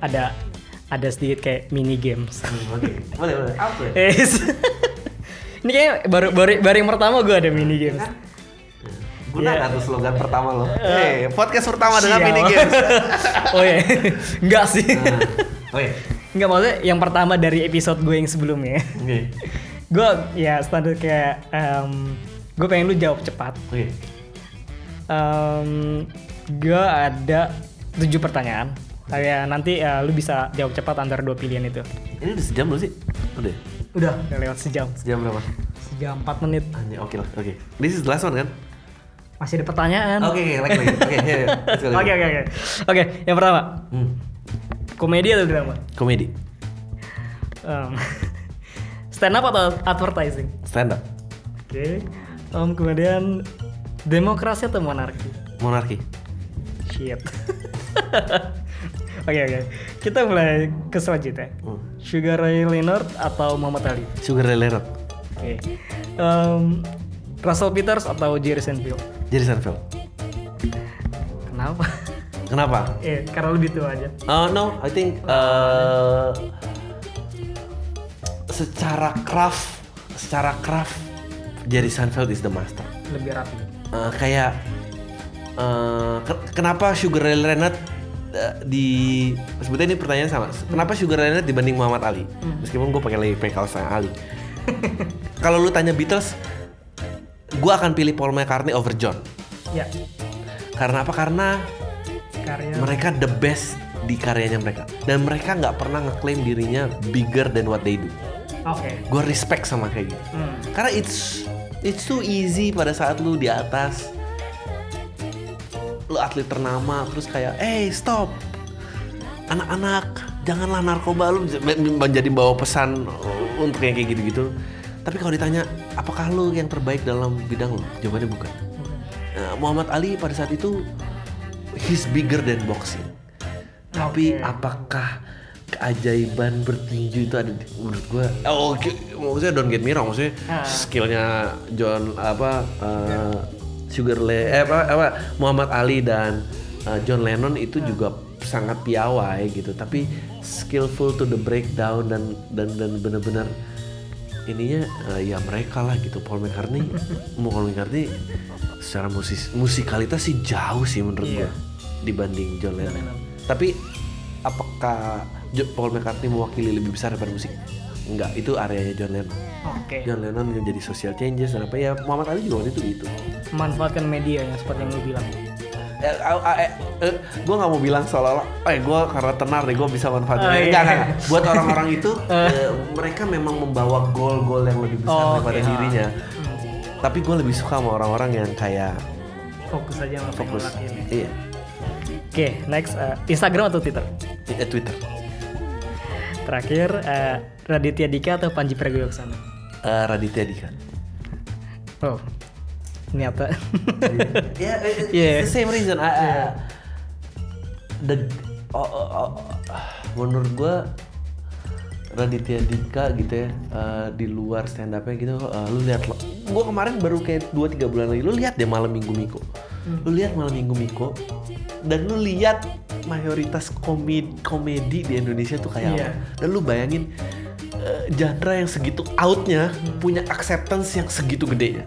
ada ada sedikit kayak mini games. Oke, boleh boleh. Apa? Eh, ini kayak baru baru baru yang pertama gue ada mini games. Guna Iya. nggak tuh slogan pertama lo? Eh, podcast pertama dengan Sial. mini games. oh ya, enggak sih. Nah, Oke, Enggak maksudnya yang pertama dari episode gue yang sebelumnya. oke, gue ya standar kayak gue pengen lu jawab cepat. oke. gue ada tujuh pertanyaan. Kayak nanti eh, lu bisa jawab cepat antara dua pilihan itu. Ini udah sejam belum sih? Udah. Udah, udah lewat sejam. Sejam berapa? Sejam 4 menit. Hanya oke lah. Oke. This is the last one kan? Masih ada pertanyaan. Oke, oke, lagi lagi. Oke, ya, ya. Oke, oke, oke. Oke, yang pertama. Hmm. Komedi atau drama? Komedi. Em, stand up atau advertising? Stand up. Oke. Em, kemudian demokrasi atau monarki? Monarki. Shit. Oke oke. Kita mulai ke selanjutnya. Hmm. Sugar Ray Leonard atau Muhammad Ali? Sugar Ray Leonard. Oke. Em, Russell Peters atau Jerry Seinfeld? Jerry Seinfeld. Kenapa? Kenapa? eh, karena lebih tua aja. Uh, no, I think uh, secara craft, secara craft, Jerry Seinfeld is the master. Lebih rapi. Uh, kayak uh, ke- kenapa Sugar Ray Leonard di sebetulnya ini pertanyaan sama. Kenapa Sugar Ray Leonard dibanding Muhammad Ali? Meskipun gue pakai lagi pakai kaos Ali. Kalau lu tanya Beatles, gue akan pilih Paul McCartney over John. Ya. Karena apa? Karena Karya. mereka the best di karyanya mereka dan mereka nggak pernah ngeklaim dirinya bigger than what they do Oke. gue respect sama kayak gitu Hmm. karena it's it's too easy pada saat lu di atas lu atlet ternama terus kayak eh stop anak-anak janganlah narkoba lu menjadi bawa pesan untuk yang kayak gitu-gitu tapi kalau ditanya apakah lu yang terbaik dalam bidang lu jawabannya bukan Nah, Muhammad Ali pada saat itu he's bigger than boxing. Tapi Oke. apakah keajaiban bertinju itu ada di, menurut gua? Oh, maksudnya don't get me wrong, maksudnya Ah. skillnya John apa uh, Sugar Le, eh, apa, apa Muhammad Ali dan uh, John Lennon itu juga sangat piawai gitu. Tapi skillful to the breakdown dan dan dan benar-benar ininya eh, ya mereka lah gitu Paul McCartney Paul McCartney secara musis musikalitas sih jauh sih menurut Iya. gua dibanding John Lennon. Tapi apakah Paul McCartney mewakili lebih besar daripada musik? Enggak, itu areanya John Lennon. Oke. John Lennon yang jadi social changes dan apa ya Muhammad Ali juga waktu itu gitu. Manfaatkan media yang seperti yang lu bilang. Eh, eh, eh, eh, gue nggak mau bilang seolah-olah, eh gue karena tenar nih gue bisa manfaatin. Oh, iya. Enggak. Buat orang-orang itu, eh, mereka memang membawa gol-gol yang lebih besar Oh, daripada oke. dirinya. Hmm. Tapi gue lebih suka sama orang-orang yang kayak Fokus aja sama fokus. Iya, Oke, next eh, Instagram atau Twitter? eh, Twitter. Terakhir eh, Raditya Dika atau Panji Pragiwaksono? Eh, Raditya Dika. Oh, ternyata. Ya, eh, Yeah. it's the same reason. I- I- the oh, oh, oh, menurut gua Raditya Dika gitu ya eh, di luar stand up-nya gitu eh, lu lihat lo gua kemarin baru kayak 2 3 bulan lagi lu lihat deh malam Minggu Miko lu lihat malam Minggu Miko dan lu lihat mayoritas komedi komedi di Indonesia tuh kayak Iya. apa dan lu bayangin eh, genre yang segitu outnya punya acceptance yang segitu gedenya